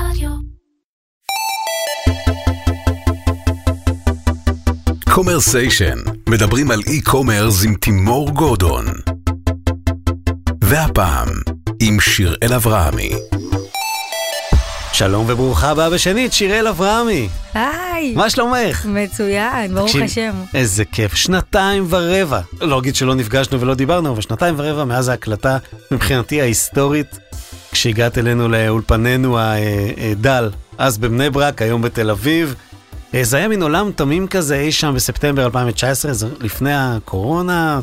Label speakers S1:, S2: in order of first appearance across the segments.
S1: רדיו.
S2: Conversation, מדברים על e-commerce עם תימור גורדון. והפעם, עם שיראל אברהמי.
S3: שלום וברוכה הבאה בשנית, שיראל אברהמי.
S4: היי,
S3: מה שלומך?
S4: מצוין, ברוך
S3: תקשיב,
S4: השם.
S3: איזה כיף, שנתיים ורבע. לא אגיד שלא נפגשנו ולא דיברנו, אבל שנתיים ורבע מאז ההקלטה, מבחינתי ההיסטורית, כשהגעת אלינו לאולפנינו הדל, אז בבני ברק, היום בתל אביב. אה, זה היה מין עולם תמים כזה אי שם בספטמבר 2019, זה לפני הקורונה,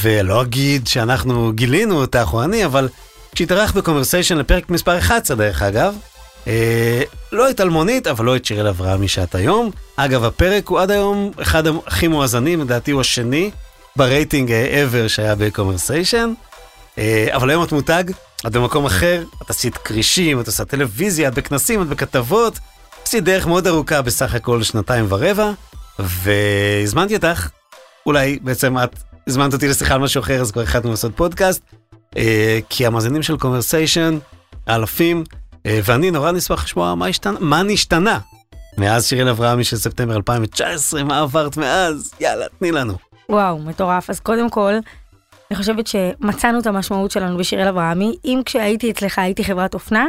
S3: ולא אגיד שאנחנו גילינו אותך או אני, אבל כשהתארחת בקונברסיישן לפרק מספר 11 דרך אגב, אה, לא את אלמונית, אבל לא את שיראל אברהמי שאת היום. אגב, הפרק הוא עד היום אחד הכי מואזנים, לדעתי הוא השני ברייטינג אה, ever שהיה ב Conversation. אה, אבל היום את מותג, את במקום אחר, את עשית כרישים, את עושה טלוויזיה, את בכנסים, את בכתבות. עשית דרך מאוד ארוכה בסך הכל שנתיים ורבע, והזמנתי אותך, אולי בעצם את הזמנת אותי לשיחה על משהו אחר, אז כבר החלטנו לעשות פודקאסט, אה, כי המאזינים של Conversation, אלפים, אה, ואני נורא נשמח לשמוע מה השתנה, מה נשתנה מאז שיראל אברהמי של ספטמבר 2019, מה עברת מאז? יאללה, תני לנו.
S4: וואו, מטורף. אז קודם כל, אני חושבת שמצאנו את המשמעות שלנו בשיראל אברהמי. אם כשהייתי אצלך הייתי חברת אופנה,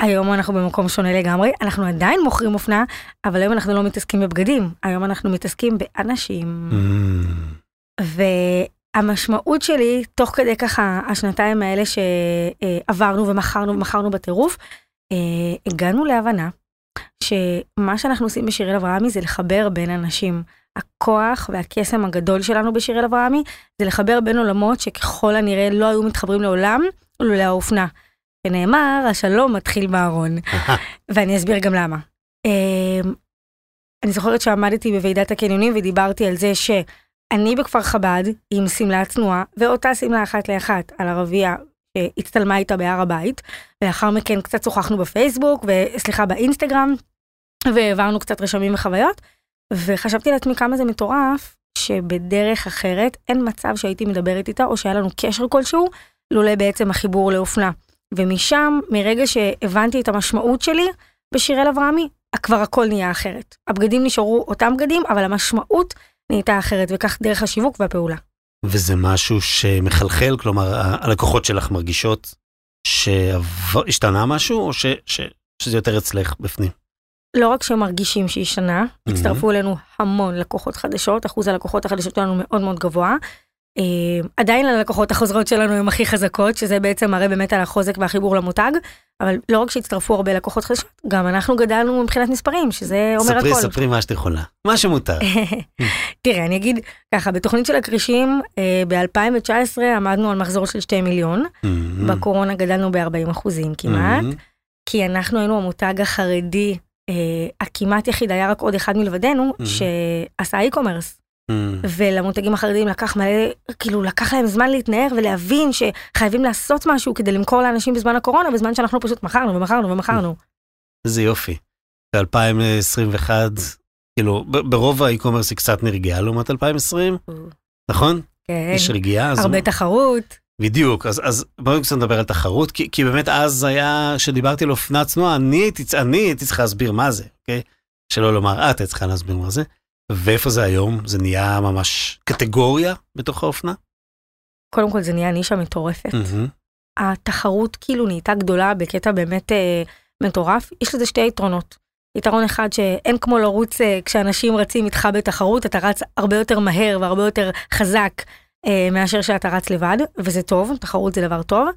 S4: היום אנחנו במקום שונה לגמרי. אנחנו עדיין מוכרים אופנה, אבל היום אנחנו לא מתעסקים בבגדים. היום אנחנו מתעסקים באנשים.
S3: Mm.
S4: והמשמעות שלי, תוך כדי ככה השנתיים האלה שעברנו ומכרנו ומכרנו בטירוף, אה, הגענו להבנה שמה שאנחנו עושים בשיראל אברהמי זה לחבר בין אנשים. הכוח והקסם הגדול שלנו בשיראל אברהמי זה לחבר בין עולמות שככל הנראה לא היו מתחברים לעולם לולא האופנה. שנאמר, השלום מתחיל בארון. ואני אסביר גם למה. אמ, אני זוכרת שעמדתי בוועידת הקניונים ודיברתי על זה שאני בכפר חב"ד עם שמלה צנועה ואותה שמלה אחת לאחת על ערבייה שהצטלמה איתה בהר הבית, ולאחר מכן קצת שוחחנו בפייסבוק וסליחה באינסטגרם, והעברנו קצת רשמים וחוויות, וחשבתי לעצמי כמה זה מטורף שבדרך אחרת אין מצב שהייתי מדברת איתה או שהיה לנו קשר כלשהו, לולא בעצם החיבור לאופנה. ומשם, מרגע שהבנתי את המשמעות שלי בשיראל אברהמי, כבר הכל נהיה אחרת. הבגדים נשארו אותם בגדים, אבל המשמעות נהייתה אחרת, וכך דרך השיווק והפעולה.
S3: וזה משהו שמחלחל, כלומר, הלקוחות שלך מרגישות שהשתנה משהו, או ש, ש, שזה יותר אצלך בפנים?
S4: לא רק שמרגישים שהשתנה, הצטרפו אלינו המון לקוחות חדשות, אחוז הלקוחות החדשות שלנו מאוד מאוד גבוה. אה, עדיין הלקוחות החוזרות שלנו הן הכי חזקות, שזה בעצם מראה באמת על החוזק והחיבור למותג, אבל לא רק שהצטרפו הרבה לקוחות חדשות, גם אנחנו גדלנו מבחינת מספרים, שזה אומר
S3: ספרי,
S4: הכל.
S3: ספרי מה שאת יכולה. מה שמותר.
S4: תראה, אני אגיד ככה, בתוכנית של הכרישים, ב-2019 עמדנו על מחזור של 2 מיליון,
S3: מהמם.
S4: בקורונה גדלנו ב-40 אחוזים כמעט,
S3: מהמם.
S4: כי אנחנו היינו המותג החרדי אה, הכמעט יחיד, היה רק עוד אחד מלבדנו,
S3: Mhm.
S4: שעשה אי-קומרס. ולמותגים החרדיים לקח מלא, כאילו לקח להם זמן להתנער ולהבין שחייבים לעשות משהו כדי למכור לאנשים בזמן הקורונה, בזמן שאנחנו פשוט מכרנו ומכרנו ומכרנו.
S3: איזה יופי. ב-2021, כאילו, ברוב האי-קומרס היא קצת נרגעה לעומת 2020, נכון?
S4: כן,
S3: יש רגיעה.
S4: הרבה תחרות.
S3: בדיוק, אז, אז בואו קצת נדבר על תחרות, כי, כי באמת אז היה, כשדיברתי על אופנה צנועה, אני הייתי, אני הייתי צריך להסביר מה זה, אוקיי? שלא לומר, את היית צריכה להסביר מה זה. ואיפה זה היום? זה נהיה ממש קטגוריה בתוך האופנה?
S4: קודם כל זה נהיה נישה מטורפת.
S3: מהמם.
S4: התחרות כאילו נהייתה גדולה בקטע באמת אה, מטורף. יש לזה שתי יתרונות. יתרון אחד שאין כמו לרוץ אה, כשאנשים רצים איתך בתחרות, אתה רץ הרבה יותר מהר והרבה יותר חזק מאשר שאתה רץ לבד, וזה טוב, תחרות זה דבר טוב.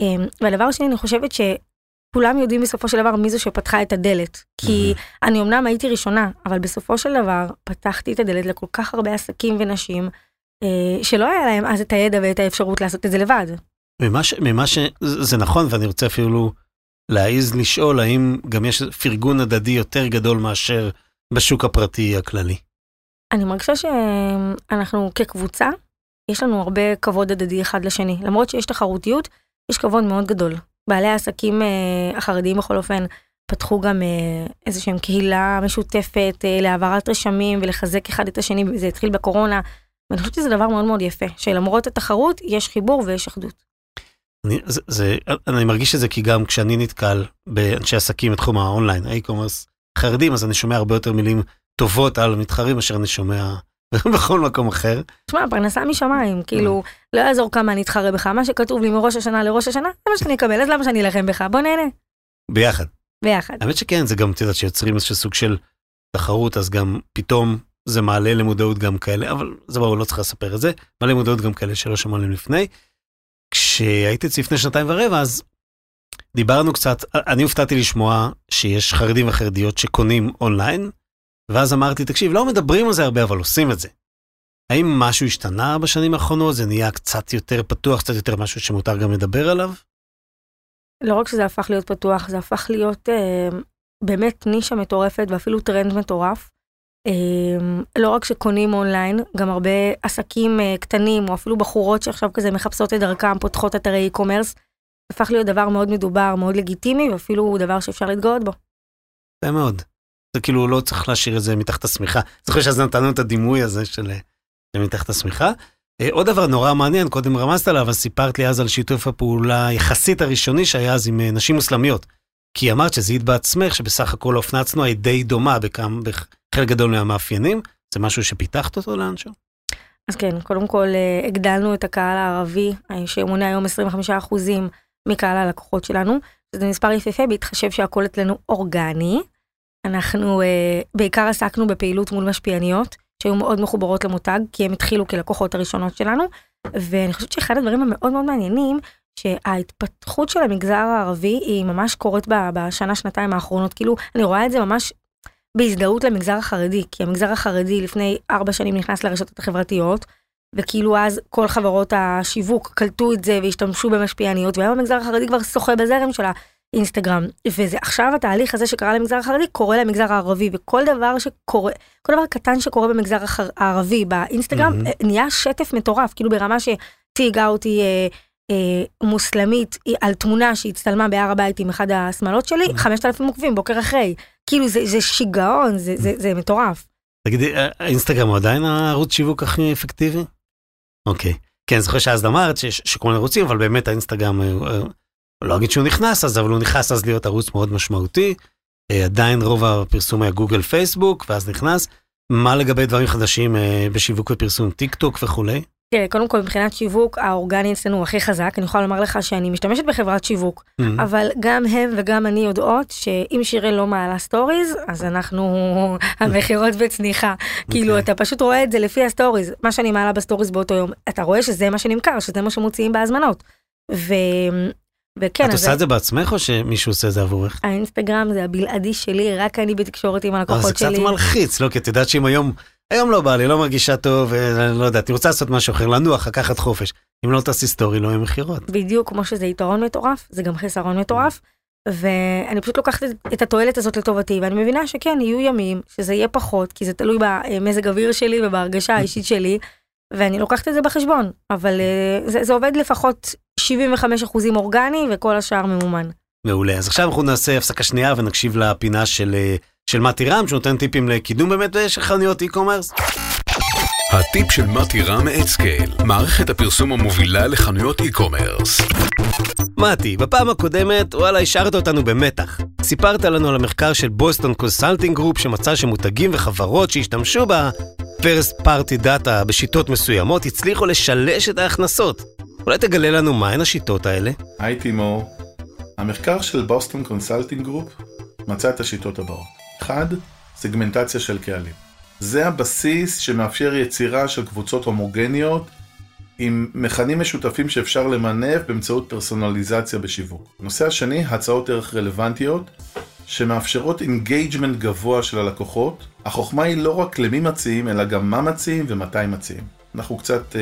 S4: אה, והדבר השני, אני חושבת שכולם יודעים בסופו של דבר מי זו שפתחה את הדלת. כי אני אמנם הייתי ראשונה, אבל בסופו של דבר פתחתי את הדלת לכל כך הרבה עסקים ונשים, אה, שלא היה להם אז את הידע ואת האפשרות לעשות את זה לבד.
S3: ממה, ש, ממה ש... זה נכון, ואני רוצה אפילו להעיז לשאול האם גם יש פרגון הדדי יותר גדול מאשר בשוק הפרטי הכללי.
S4: אני מרגישה שאנחנו כקבוצה, יש לנו הרבה כבוד הדדי אחד לשני. למרות שיש תחרותיות, יש כבוד מאוד גדול. בעלי העסקים אה, החרדיים בכל אופן פתחו גם אה, איזושהי קהילה משותפת אה, להעברת רשמים ולחזק אחד את השני, זה התחיל בקורונה. ואני חושבת שזה דבר מאוד מאוד יפה, שלמרות התחרות יש חיבור ויש אחדות.
S3: אני, זה, זה, אני מרגיש את זה כי גם כשאני נתקל באנשי עסקים בתחום האונליין, האי-קומרס חרדים, אז אני שומע הרבה יותר מילים טובות על מתחרים מאשר אני שומע בכל מקום אחר.
S4: תשמע, פרנסה משמיים, כאילו, לא יעזור כמה אני אתחרה בך, מה שכתוב לי מראש השנה לראש השנה, זה מה שאני אקבל, אז למה שאני אלחם בך? בוא נהנה.
S3: ביחד.
S4: ביחד.
S3: האמת שכן, זה גם, את יודעת, שיוצרים איזשהו סוג של תחרות, אז גם פתאום זה מעלה למודעות גם כאלה, אבל זה ברור, לא צריך לספר את זה, מעלה למודעות גם כאלה שלא שמעו עליהם לפני. כשהייתי אצלי לפני שנתיים ורבע, אז דיברנו קצת, אני הופתעתי לשמוע שיש חרדים וחרדיות שקונים אונליין, ואז אמרתי, תקשיב, לא מדברים על זה הרבה, אבל עושים את זה. האם משהו השתנה בשנים האחרונות? זה נהיה קצת יותר פתוח, קצת יותר משהו שמותר גם לדבר עליו?
S4: לא רק שזה הפך להיות פתוח, זה הפך להיות אה, באמת נישה מטורפת ואפילו טרנד מטורף. אה, לא רק שקונים אונליין, גם הרבה עסקים אה, קטנים, או אפילו בחורות שעכשיו כזה מחפשות את דרכם, פותחות אתרי e-commerce. הפך להיות דבר מאוד מדובר, מאוד לגיטימי, ואפילו דבר שאפשר להתגאות בו.
S3: זה מאוד. זה כאילו לא צריך להשאיר את זה מתחת השמיכה. זוכר שאז נתנו את הדימוי הזה של מתחת השמיכה. אה, עוד דבר נורא מעניין, קודם רמזת עליו, אז סיפרת לי אז על שיתוף הפעולה יחסית הראשוני שהיה אז עם אה, נשים מוסלמיות. כי אמרת שזיהית בעצמך שבסך הכל האופנה עצמה היא די דומה בכם, בחלק גדול מהמאפיינים. זה משהו שפיתחת אותו לאנשהו?
S4: אז כן, קודם כל אה, הגדלנו את הקהל הערבי, שמונה היום 25% מקהל הלקוחות שלנו, שזה מספר יפהפה בהתחשב שהכל אצלנו אורגני. אנחנו uh, בעיקר עסקנו בפעילות מול משפיעניות, שהיו מאוד מחוברות למותג, כי הם התחילו כלקוחות הראשונות שלנו, ואני חושבת שאחד הדברים המאוד מאוד מעניינים, שההתפתחות של המגזר הערבי היא ממש קורית בשנה, שנתיים האחרונות, כאילו, אני רואה את זה ממש בהזדהות למגזר החרדי, כי המגזר החרדי לפני ארבע שנים נכנס לרשתות החברתיות, וכאילו אז כל חברות השיווק קלטו את זה והשתמשו במשפיעניות, והיום המגזר החרדי כבר שוחה בזרם של אינסטגרם וזה עכשיו התהליך הזה שקרה למגזר החרדי קורה למגזר הערבי וכל דבר שקורה כל דבר קטן שקורה במגזר הערבי באינסטגרם mm-hmm. נהיה שטף מטורף כאילו ברמה שתהיגה אותי אה, אה, מוסלמית על תמונה שהצטלמה בהר הבית עם אחד השמאלות שלי mm-hmm. 5,000 עוקבים בוקר אחרי כאילו זה, זה שיגעון זה, זה, זה מטורף.
S3: תגידי האינסטגרם הוא עדיין הערוץ שיווק הכי אפקטיבי? אוקיי. כן, זוכר שאז אמרת שכל מיני ערוצים, אבל באמת האינסטגרם אה, לא אגיד שהוא נכנס אז, אבל הוא נכנס אז להיות ערוץ מאוד משמעותי. אה, עדיין רוב הפרסום היה גוגל פייסבוק, ואז נכנס. מה לגבי דברים חדשים אה, בשיווק ופרסום, טיק טוק וכולי?
S4: תראה, קודם כל מבחינת שיווק, האורגני אצלנו הוא הכי חזק, אני יכולה לומר לך שאני משתמשת בחברת שיווק, mm-hmm. אבל גם הם וגם אני יודעות שאם שיראל לא מעלה סטוריז, אז אנחנו המכירות בצניחה. Okay. כאילו, אוקיי. אתה פשוט רואה את זה לפי הסטוריז, מה שאני מעלה בסטוריז באותו יום, אתה רואה שזה מה שנמכר, שזה מה שמוציאים בהזמנות. ו...
S3: וכן, את עושה את זה בעצמך או שמישהו עושה את זה עבורך?
S4: האינסטגרם זה הבלעדי שלי, רק אני בתקשורת עם הלקוחות
S3: שלי. זה קצת מלחיץ, לא? כי את יודעת שאם היום, היום לא בא לי, לא מרגישה טוב, אה, לא יודעת, אני רוצה לעשות משהו אחר, לנוח, לקחת חופש. אם לא תעשי סטורי, לא יהיו מכירות.
S4: בדיוק, כמו שזה יתרון מטורף, זה גם חסרון מטורף. ואני פשוט לוקחת את התועלת הזאת לטובתי, ואני מבינה שכן, יהיו ימים שזה יהיה פחות, כי זה תלוי במזג אוויר שלי ובהרגשה האישית שלי. ואני לוקחת את זה בחשבון, אבל uh, זה, זה עובד לפחות 75% אורגני וכל השאר ממומן.
S3: מעולה, אז עכשיו אנחנו נעשה הפסקה שנייה ונקשיב לפינה של, אה, של מתי רם, שנותן טיפים לקידום באמת של חנויות e-commerce.
S2: הטיפ של מתי רם מ AdScale, מערכת הפרסום המובילה לחנויות e-commerce.
S3: מתי, בפעם הקודמת, וואלה, השארת אותנו במתח. סיפרת לנו על המחקר של Boston Consulting Group שמצא שמותגים וחברות שהשתמשו ב-first party data בשיטות מסוימות הצליחו לשלש את ההכנסות. אולי תגלה לנו מהן השיטות האלה?
S1: היי תימור, המחקר של Boston Consulting Group מצא את השיטות הבאות. 1. סגמנטציה של קהלים. זה הבסיס שמאפשר יצירה של קבוצות הומוגניות עם מכנים משותפים שאפשר למנף באמצעות פרסונליזציה בשיווק. הנושא השני, הצעות ערך רלוונטיות, שמאפשרות engagement גבוה של הלקוחות. החוכמה היא לא רק למי מציעים, אלא גם מה מציעים ומתי מציעים. אנחנו קצת uh,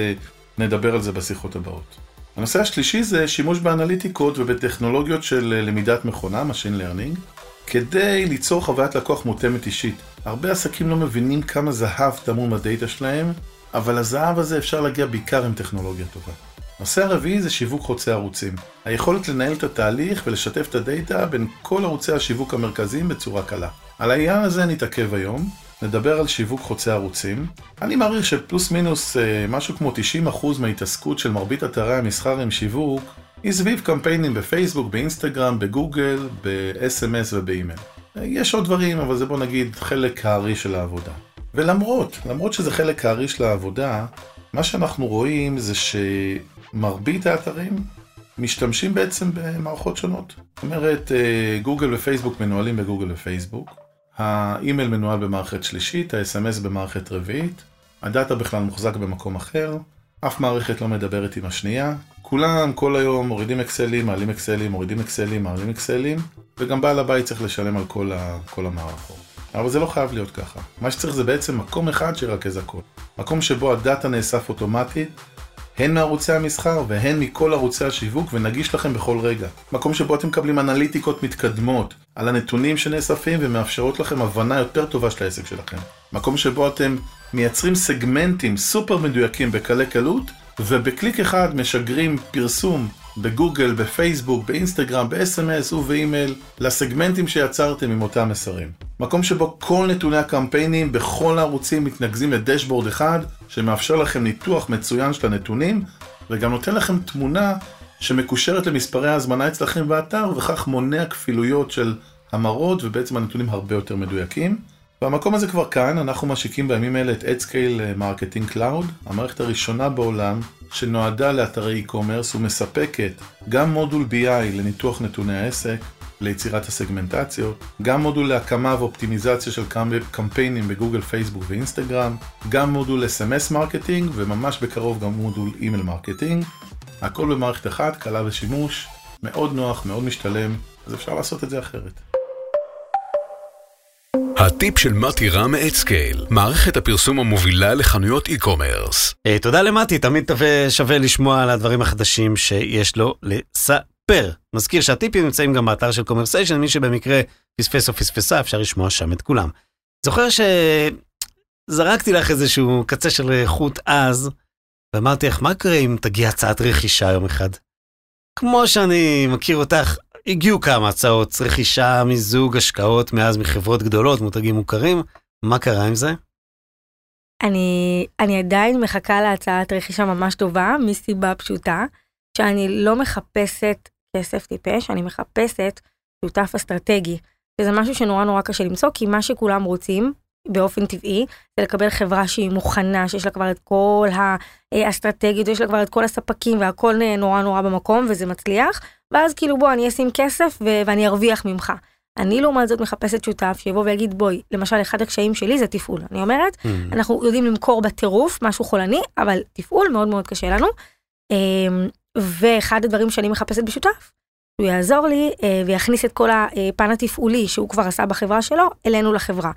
S1: נדבר על זה בשיחות הבאות. הנושא השלישי זה שימוש באנליטיקות ובטכנולוגיות של אה, למידת מכונה, Machine Learning, כדי ליצור חוויית לקוח מותאמת אישית. הרבה עסקים לא מבינים כמה זהב טמון בדאטה שלהם, אבל הזהב הזה אפשר להגיע בעיקר עם טכנולוגיה טובה. נושא הרביעי זה שיווק חוצה ערוצים. היכולת לנהל את התהליך ולשתף את הדאטה בין כל ערוצי השיווק המרכזיים בצורה קלה. על העניין הזה נתעכב היום, נדבר על שיווק חוצה ערוצים. אני מעריך שפלוס מינוס אה, משהו כמו 90% מההתעסקות של מרבית אתרי המסחר עם שיווק היא סביב קמפיינים בפייסבוק, באינסטגרם, בגוגל, ב-SMS ובאימייל. יש עוד דברים, אבל זה בוא נגיד חלק הארי של העבודה. ולמרות, למרות שזה חלק הארי של העבודה, מה שאנחנו רואים זה שמרבית האתרים משתמשים בעצם במערכות שונות. זאת אומרת, אה, גוגל ופייסבוק מנוהלים בגוגל ופייסבוק, האימייל מנוהל במערכת שלישית, ה-SMS במערכת רביעית, הדאטה בכלל מוחזק במקום אחר, אף מערכת לא מדברת עם השנייה, כולם כל היום מורידים אקסלים, מעלים אקסלים, מורידים אקסלים, מעלים אקסלים, וגם בעל הבית צריך לשלם על כל, ה, כל המערכות. אבל זה לא חייב להיות ככה. מה שצריך זה בעצם מקום אחד שירכז הכל. מקום שבו הדאטה נאסף אוטומטית, הן מערוצי המסחר והן מכל ערוצי השיווק ונגיש לכם בכל רגע. מקום שבו אתם מקבלים אנליטיקות מתקדמות על הנתונים שנאספים ומאפשרות לכם הבנה יותר טובה של העסק שלכם. מקום שבו אתם מייצרים סגמנטים סופר מדויקים בקלי קלות ובקליק אחד משגרים פרסום בגוגל, בפייסבוק, באינסטגרם, ב-SMS ובאימייל לסגמנטים שיצרתם עם אותם מסרים. מקום שבו כל נתוני הקמפיינים בכל הערוצים מתנקזים לדשבורד אחד שמאפשר לכם ניתוח מצוין של הנתונים וגם נותן לכם תמונה שמקושרת למספרי ההזמנה אצלכם באתר וכך מונע כפילויות של ההמרות ובעצם הנתונים הרבה יותר מדויקים. והמקום הזה כבר כאן, אנחנו משיקים בימים אלה את AdScale Marketing Cloud, המערכת הראשונה בעולם שנועדה לאתרי e-commerce ומספקת גם מודול BI לניתוח נתוני העסק, ליצירת הסגמנטציות, גם מודול להקמה ואופטימיזציה של קמפיינים בגוגל, פייסבוק ואינסטגרם, גם מודול SMS marketing וממש בקרוב גם מודול email marketing. הכל במערכת אחת, קלה בשימוש, מאוד נוח, מאוד משתלם, אז אפשר לעשות את זה אחרת.
S2: הטיפ של מתי רם מ AdScale, מערכת הפרסום המובילה לחנויות e-commerce.
S3: אה, תודה למתי, תמיד שווה לשמוע על הדברים החדשים שיש לו לספר. מזכיר שהטיפים נמצאים גם באתר של קומרסיישן, מי שבמקרה פספס או פספסה, אפשר לשמוע שם את כולם. זוכר שזרקתי לך איזשהו קצה של חוט אז, ואמרתי לך, מה קורה אם תגיע הצעת רכישה יום אחד? כמו שאני מכיר אותך, הגיעו כמה הצעות, רכישה, מיזוג, השקעות מאז מחברות גדולות, מותגים מוכרים, מה קרה עם זה?
S4: אני, אני עדיין מחכה להצעת רכישה ממש טובה, מסיבה פשוטה, שאני לא מחפשת כסף טיפש, אני מחפשת שותף אסטרטגי. וזה משהו שנורא נורא קשה למצוא, כי מה שכולם רוצים, באופן טבעי, זה לקבל חברה שהיא מוכנה, שיש לה כבר את כל האסטרטגיות, יש לה כבר את כל הספקים והכל נורא נורא במקום וזה מצליח, ואז כאילו בוא אני אשים כסף ו- ואני ארוויח ממך. אני לעומת זאת מחפשת שותף שיבוא ויגיד בואי, למשל אחד הקשיים שלי זה תפעול. אני אומרת, mm-hmm. אנחנו יודעים למכור בטירוף משהו חולני, אבל תפעול מאוד מאוד קשה לנו. אמ, ואחד הדברים שאני מחפשת בשותף, הוא יעזור לי אה, ויכניס את כל הפן התפעולי שהוא כבר עשה בחברה שלו, אלינו לחברה.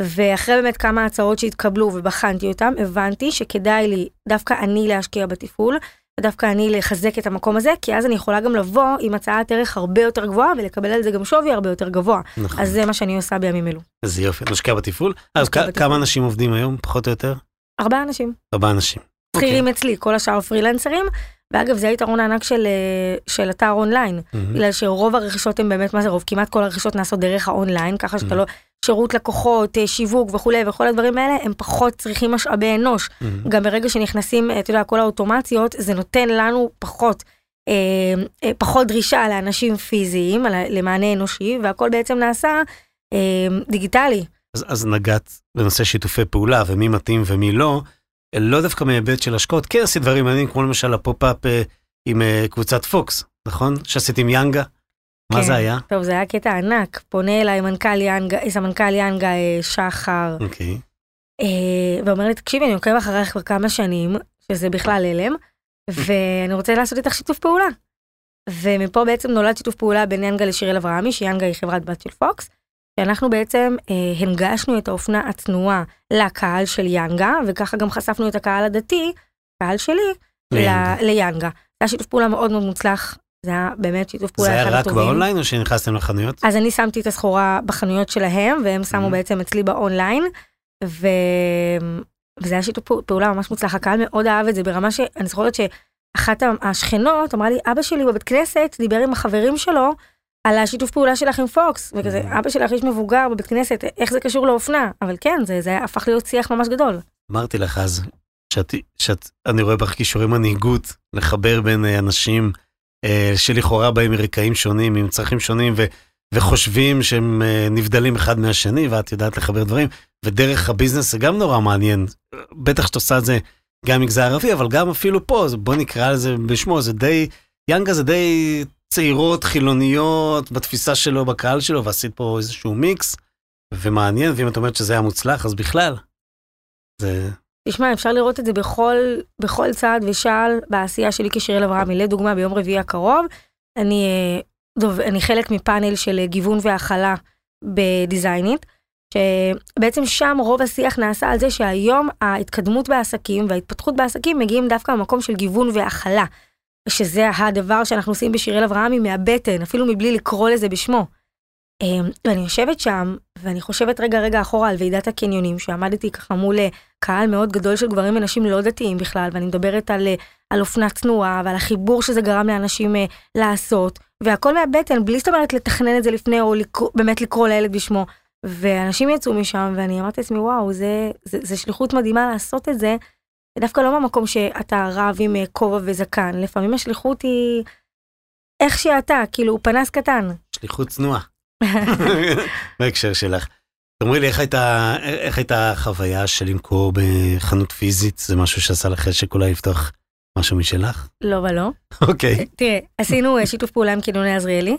S4: ואחרי באמת כמה הצעות שהתקבלו ובחנתי אותם, הבנתי שכדאי לי דווקא אני להשקיע בתפעול, ודווקא אני לחזק את המקום הזה, כי אז אני יכולה גם לבוא עם הצעת ערך הרבה יותר גבוהה ולקבל על זה גם שווי הרבה יותר גבוה. נכון. אז זה מה שאני עושה בימים אלו.
S3: אז יופי, נשקיע בתפעול. אז כמה אנשים עובדים היום, פחות או יותר?
S4: ארבעה אנשים.
S3: ארבעה אנשים.
S4: שכירים okay. אוקיי. אצלי, כל השאר פרילנסרים. ואגב, זה היתרון הענק של, אה, של אתר אונליין, mm-hmm. בגלל שרוב הרכישות הן באמת, מה זה רוב? כמעט כל הרכישות נעשות דרך האונליין, ככה שאתה mm-hmm. לא, שירות לקוחות, אה, שיווק וכולי, וכל הדברים האלה, הם פחות צריכים משאבי אנוש. Mm-hmm. גם ברגע שנכנסים, אה, אתה יודע, כל האוטומציות, זה נותן לנו פחות, אה, פחות דרישה לאנשים פיזיים, למענה אנושי, והכל בעצם נעשה אה, דיגיטלי.
S3: אז, אז נגעת בנושא שיתופי פעולה, ומי מתאים ומי לא. לא דווקא מהיבט של השקעות, כן עשית דברים מעניינים, כמו למשל הפופ-אפ אה, עם אה, קבוצת פוקס, נכון? שעשית עם יאנגה. מה זה כן. היה?
S4: טוב, זה היה קטע ענק. פונה אליי מנכ"ל יאנגה, סמנכ"ל יאנגה אה, שחר.
S3: אוקיי.
S4: ואומר לי, תקשיבי, אני עוקב אחריך כבר כמה שנים, שזה בכלל הלם, ואני רוצה לעשות איתך שיתוף פעולה. ומפה בעצם נולד שיתוף פעולה בין יאנגה לשיראל אברהמי, שיאנגה היא חברת בת של פוקס. שאנחנו בעצם אה, הנגשנו את האופנה הצנועה לקהל של יאנגה, וככה גם חשפנו את הקהל הדתי, קהל שלי, ליאנגה. זה היה שיתוף פעולה מאוד מאוד מוצלח, זה היה באמת שיתוף פעולה אחד הטובים.
S3: זה היה רק באונליין או שנכנסתם לחנויות?
S4: אז אני שמתי את הסחורה בחנויות שלהם, והם שמו mm-hmm. בעצם אצלי באונליין, ו... וזה היה שיתוף פעולה ממש מוצלח, הקהל מאוד אהב את זה ברמה שאני זוכרת שאחת השכנות אמרה לי, אבא שלי בבית כנסת דיבר עם החברים שלו, על השיתוף פעולה שלך עם פוקס, וכזה, mm. אבא שלך איש מבוגר בבית כנסת, איך זה קשור לאופנה? אבל כן, זה, זה הפך להיות שיח ממש גדול.
S3: אמרתי לך אז, שאת, שאת, אני רואה בך כישורי מנהיגות, לחבר בין אה, אנשים שלכאורה באים מרקעים שונים, עם צרכים שונים, ו, וחושבים שהם אה, נבדלים אחד מהשני, ואת יודעת לחבר דברים, ודרך הביזנס זה גם נורא מעניין. בטח שאת עושה את זה גם מגזר ערבי, אבל גם אפילו פה, בוא נקרא לזה בשמו, זה די, יאנגה זה די צעירות, חילוניות, בתפיסה שלו, בקהל שלו, ועשית פה איזשהו מיקס, ומעניין, ואם את אומרת שזה היה מוצלח, אז בכלל. זה...
S4: תשמע, אפשר לראות את זה בכל, בכל צעד ושעל בעשייה שלי כשיראל אברהמי. לדוגמה, ביום רביעי הקרוב, אני, אה, דוב, אני חלק מפאנל של גיוון והכלה בדיזיינית, שבעצם שם רוב השיח נעשה על זה שהיום ההתקדמות בעסקים וההתפתחות בעסקים מגיעים דווקא ממקום של גיוון והכלה. שזה הדבר שאנחנו עושים בשיראל אברהמי מהבטן, אפילו מבלי לקרוא לזה בשמו. אמ, ואני יושבת שם, ואני חושבת רגע רגע אחורה על ועידת הקניונים, שעמדתי ככה מול אה, קהל מאוד גדול של גברים ונשים לא דתיים בכלל, ואני מדברת על, אה, על אופנת תנועה ועל החיבור שזה גרם לאנשים אה, לעשות, והכל מהבטן, בלי זאת אומרת לתכנן את זה לפני, או לקרוא, באמת לקרוא לילד בשמו. ואנשים יצאו משם, ואני אמרתי לעצמי, וואו, זה, זה, זה שליחות מדהימה לעשות את זה, דווקא לא במקום שאתה רב עם כובע וזקן, לפעמים השליחות היא איך שאתה, כאילו פנס קטן.
S3: שליחות צנועה. בהקשר שלך. תאמרי לי, איך הייתה, איך הייתה החוויה של למכור בחנות פיזית? זה משהו שעשה לך חשק אולי לפתוח משהו משלך?
S4: לא ולא.
S3: אוקיי.
S4: תראה, עשינו אה, שיתוף פעולה עם קניוני עזריאלי,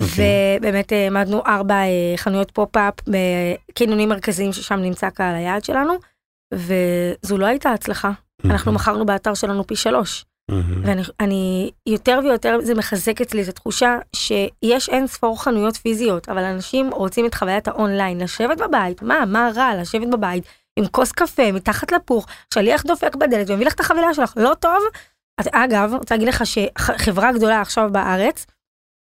S4: אוקיי. ובאמת אה, העמדנו ארבע אה, חנויות פופ-אפ בקניונים מרכזיים ששם נמצא קהל היעד שלנו, וזו לא הייתה הצלחה. אנחנו מכרנו באתר שלנו פי שלוש. ואני יותר ויותר זה מחזק אצלי את התחושה שיש אין ספור חנויות פיזיות אבל אנשים רוצים את חוויית האונליין לשבת בבית מה מה רע לשבת בבית עם כוס קפה מתחת לפוך שליח דופק בדלת ומביא לך את החבילה שלך לא טוב. אז אגב רוצה להגיד לך שחברה גדולה עכשיו בארץ.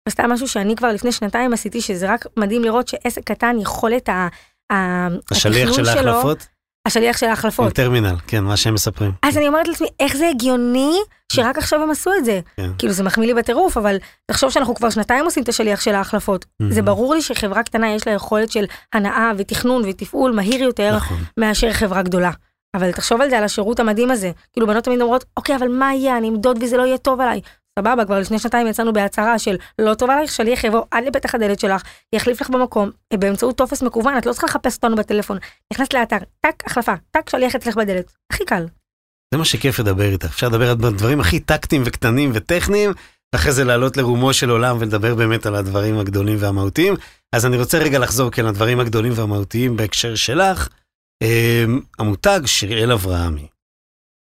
S4: עשתה משהו שאני כבר לפני שנתיים עשיתי שזה רק מדהים לראות שעסק קטן יכולת.
S3: השליח של ההחלפות?
S4: השליח של ההחלפות.
S3: הטרמינל, כן, מה שהם מספרים.
S4: אז אני אומרת לעצמי, איך זה הגיוני שרק עכשיו הם עשו את זה? כן. כאילו זה מחמיא לי בטירוף, אבל תחשוב שאנחנו כבר שנתיים עושים את השליח של ההחלפות. זה ברור לי שחברה קטנה יש לה יכולת של הנאה ותכנון ותפעול מהיר יותר נכון. מאשר חברה גדולה. אבל תחשוב על זה, על השירות המדהים הזה. כאילו בנות תמיד אומרות, אוקיי, אבל מה יהיה, אני אמדוד וזה לא יהיה טוב עליי. סבבה, כבר לפני שנתיים יצאנו בהצהרה של לא טוב עלייך, שליח יבוא עד לפתח הדלת שלך, יחליף לך במקום, באמצעות טופס מקוון, את לא צריכה לחפש אותנו בטלפון. נכנסת לאתר, טק, החלפה, טק, שליח אצלך בדלת. הכי קל.
S3: זה מה שכיף לדבר איתך, אפשר לדבר על דברים הכי טקטיים וקטנים וטכניים, ואחרי זה לעלות לרומו של עולם ולדבר באמת על הדברים הגדולים והמהותיים. אז אני רוצה רגע לחזור כן לדברים הגדולים והמהותיים בהקשר שלך. אמ, המותג שיראל אברהמי.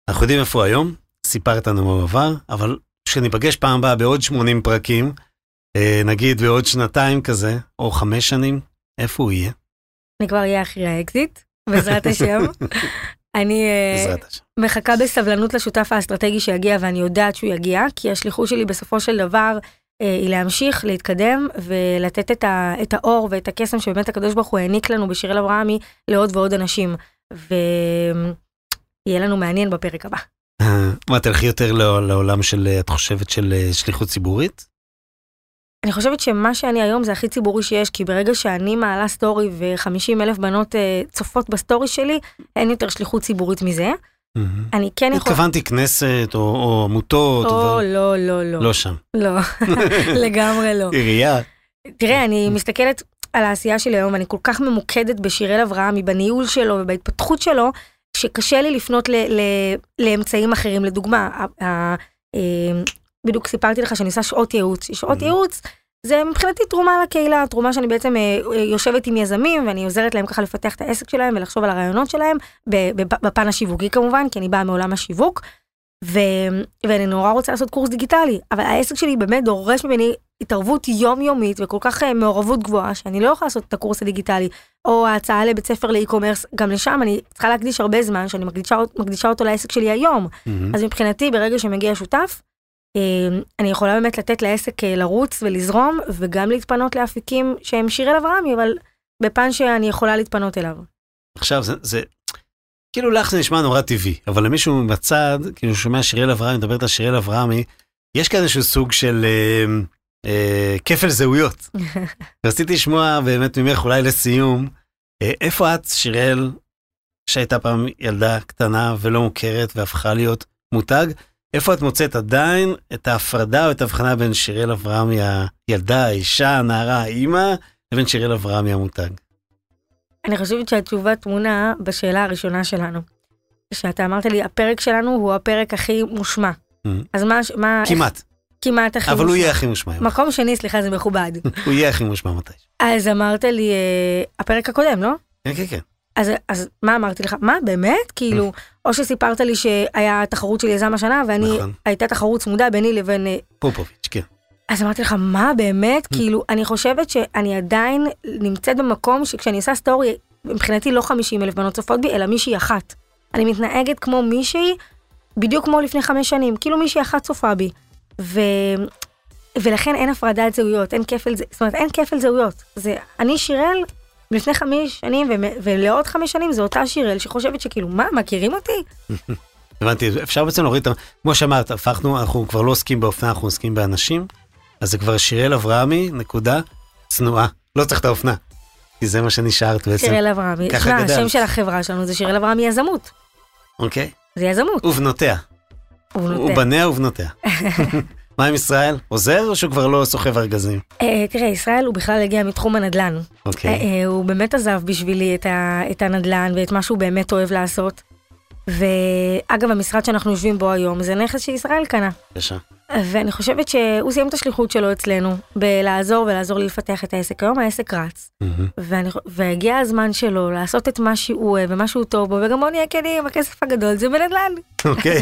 S3: אנחנו יודעים איפה הוא היום, סיפרת לנו מה הוא עבר, אבל כשניפגש פעם הבאה בעוד 80 פרקים, אה, נגיד בעוד שנתיים כזה, או חמש שנים, איפה הוא יהיה?
S4: אני כבר אהיה אחרי האקזיט, בעזרת השם. אני אה, מחכה בסבלנות לשותף האסטרטגי שיגיע, ואני יודעת שהוא יגיע, כי השליחות שלי בסופו של דבר אה, היא להמשיך, להתקדם ולתת את, ה, את האור ואת הקסם שבאמת הקדוש ברוך הוא העניק לנו בשיראל אברהמי לעוד ועוד אנשים. ויהיה לנו מעניין בפרק הבא.
S3: מה, תלכי יותר לעולם של, את חושבת, של אה, שליחות ציבורית?
S4: אני חושבת שמה שאני היום זה הכי ציבורי שיש, כי ברגע שאני מעלה סטורי ו-50 אלף בנות uh, צופות בסטורי שלי, אין יותר שליחות ציבורית מזה. אני כן יכול...
S3: התכוונתי כנסת או, עמותות.
S4: או. לא, לא, לא.
S3: לא שם.
S4: לא, לגמרי לא.
S3: עירייה.
S4: תראה, אני מסתכלת על העשייה שלי היום, אני כל כך ממוקדת בשיראל אברהמי, בניהול שלו ובהתפתחות שלו, שקשה לי לפנות ל, ל, לאמצעים אחרים. לדוגמה, ה, ה, אה, בדיוק סיפרתי לך שאני עושה שעות ייעוץ. שעות. ייעוץ זה מבחינתי תרומה לקהילה, תרומה שאני בעצם אה, אה, יושבת עם יזמים ואני עוזרת להם ככה לפתח את העסק שלהם ולחשוב על הרעיונות שלהם, בפן השיווקי כמובן, כי אני באה מעולם השיווק. ו... ואני נורא רוצה לעשות קורס דיגיטלי, אבל העסק שלי באמת דורש ממני התערבות יומיומית וכל כך uh, מעורבות גבוהה שאני לא יכולה לעשות את הקורס הדיגיטלי או ההצעה לבית ספר לאי-קומרס גם לשם אני צריכה להקדיש הרבה זמן שאני מקדישה, מקדישה אותו לעסק שלי היום mm-hmm. אז מבחינתי ברגע שמגיע שותף uh, אני יכולה באמת לתת לעסק uh, לרוץ ולזרום וגם להתפנות לאפיקים שהם שיראל אברהמי אבל בפן שאני יכולה להתפנות אליו.
S3: עכשיו זה, זה כאילו לך זה נשמע נורא טבעי אבל למישהו בצד כאילו שומע שיראל אברהמי מדברת על שיראל אברהמי יש כאן איזשהו סוג של. Uh, אה, כפל זהויות. רציתי לשמוע באמת ממך אולי לסיום, אה, איפה את, שיראל, שהייתה פעם ילדה קטנה ולא מוכרת והפכה להיות מותג, איפה את מוצאת עדיין את ההפרדה או את ההבחנה בין שיראל אברהמי הילדה, האישה, הנערה, האימא, לבין שיראל אברהמי המותג?
S4: אני חושבת שהתשובה טמונה בשאלה הראשונה שלנו. שאתה אמרת לי, הפרק שלנו הוא הפרק הכי מושמע.
S3: Mm.
S4: אז מה, מה,
S3: כמעט,
S4: כמעט הכי
S3: אבל הוא
S4: מושמע.
S3: יהיה הכי מושמע.
S4: מקום שני, סליחה, זה מכובד.
S3: הוא יהיה הכי מושמע מתי.
S4: אז אמרת לי, אה, הפרק הקודם, לא?
S3: כן, כן, כן.
S4: אז, אז מה אמרתי לך? מה, באמת? כאילו, או שסיפרת לי שהיה תחרות של יזם השנה, ואני,
S3: נכון.
S4: הייתה תחרות צמודה ביני לבין... אה,
S3: פופוביץ', כן.
S4: אז אמרתי לך, מה, באמת? כאילו, אני חושבת שאני עדיין נמצאת במקום שכשאני עושה סטורי, מבחינתי לא 50 אלף בנות צופות בי, אלא מישהי אחת. אני מתנהגת כמו מישהי, בדיוק כמו לפני חמש שנים, כאילו מישהי אחת צופה בי. ו... ולכן אין הפרדת זהויות, אין כפל, זאת אומרת, אין כפל זהויות. זה, אני שיראל לפני חמש שנים, ו- ולעוד חמש שנים זה אותה שיראל שחושבת שכאילו, מה, מכירים אותי?
S3: הבנתי, אפשר בעצם להוריד את ה... כמו שאמרת, הפכנו, אנחנו כבר לא עוסקים באופנה, אנחנו עוסקים באנשים. אז זה כבר שיראל אברהמי, נקודה, צנועה. לא צריך את האופנה. כי זה מה שנשארת בעצם.
S4: שיראל אברהמי.
S3: ככה גדלת.
S4: השם של החברה שלנו זה שיראל אברהמי יזמות.
S3: אוקיי?
S4: זה יזמות.
S3: ובנותיה.
S4: נותן.
S3: ובניה ובנותיה. מה עם ישראל? עוזר או שהוא כבר לא סוחב ארגזים?
S4: אה, תראה, ישראל הוא בכלל הגיע מתחום הנדל"ן. אה,
S3: אוקיי.
S4: אה, הוא באמת עזב בשבילי את הנדל"ן ואת מה שהוא באמת אוהב לעשות. ואגב, המשרד שאנחנו יושבים בו היום זה נכס שישראל קנה.
S3: בבקשה.
S4: ואני חושבת שהוא סיים את השליחות שלו אצלנו, בלעזור ולעזור לי לפתח את העסק. היום העסק רץ,
S3: מהמם.
S4: ואני, והגיע הזמן שלו לעשות את מה שהוא אוהב ומה שהוא טוב בו, וגם בוא נהיה כנים, הכסף הגדול זה בנדל"ן.
S3: אוקיי.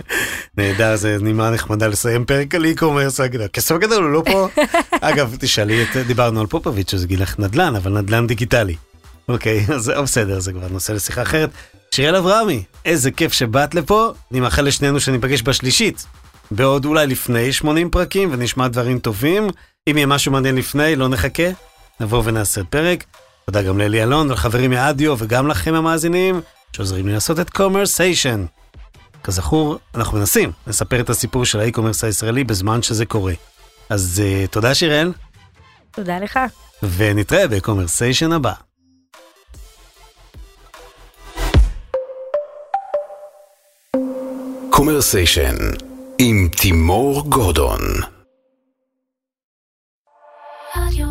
S3: נהדר, זה נימה נחמדה לסיים פרק על e-commerce. הכסף הגדול הוא לא פה. אגב, תשאלי דיברנו על פופוביץ', שזה גיל לך נדל"ן, אבל נדל"ן דיגיטלי. אוקיי, אז אה, בסדר, זה כבר נושא לשיחה אחרת. שיראל אברהמי, איזה כיף שבאת לפה. אני מאחל לשנינו שניפגש בשלישית. בעוד אולי לפני 80 פרקים, ונשמע דברים טובים. אם יהיה משהו מעניין לפני, לא נחכה. נבוא ונעשה פרק. תודה גם לאלי אלון ולחברים מהאדיו וגם לכם המאזינים שעוזרים לי לעשות את קומרסיישן. כזכור, אנחנו מנסים לספר את הסיפור של ה e-commerce הישראלי בזמן שזה קורה. אז uh, תודה שיראל,
S4: תודה לך.
S3: ונתראה בקומרסיישן הבא.
S2: קומרסיישן עם תימור גורדון. רדיו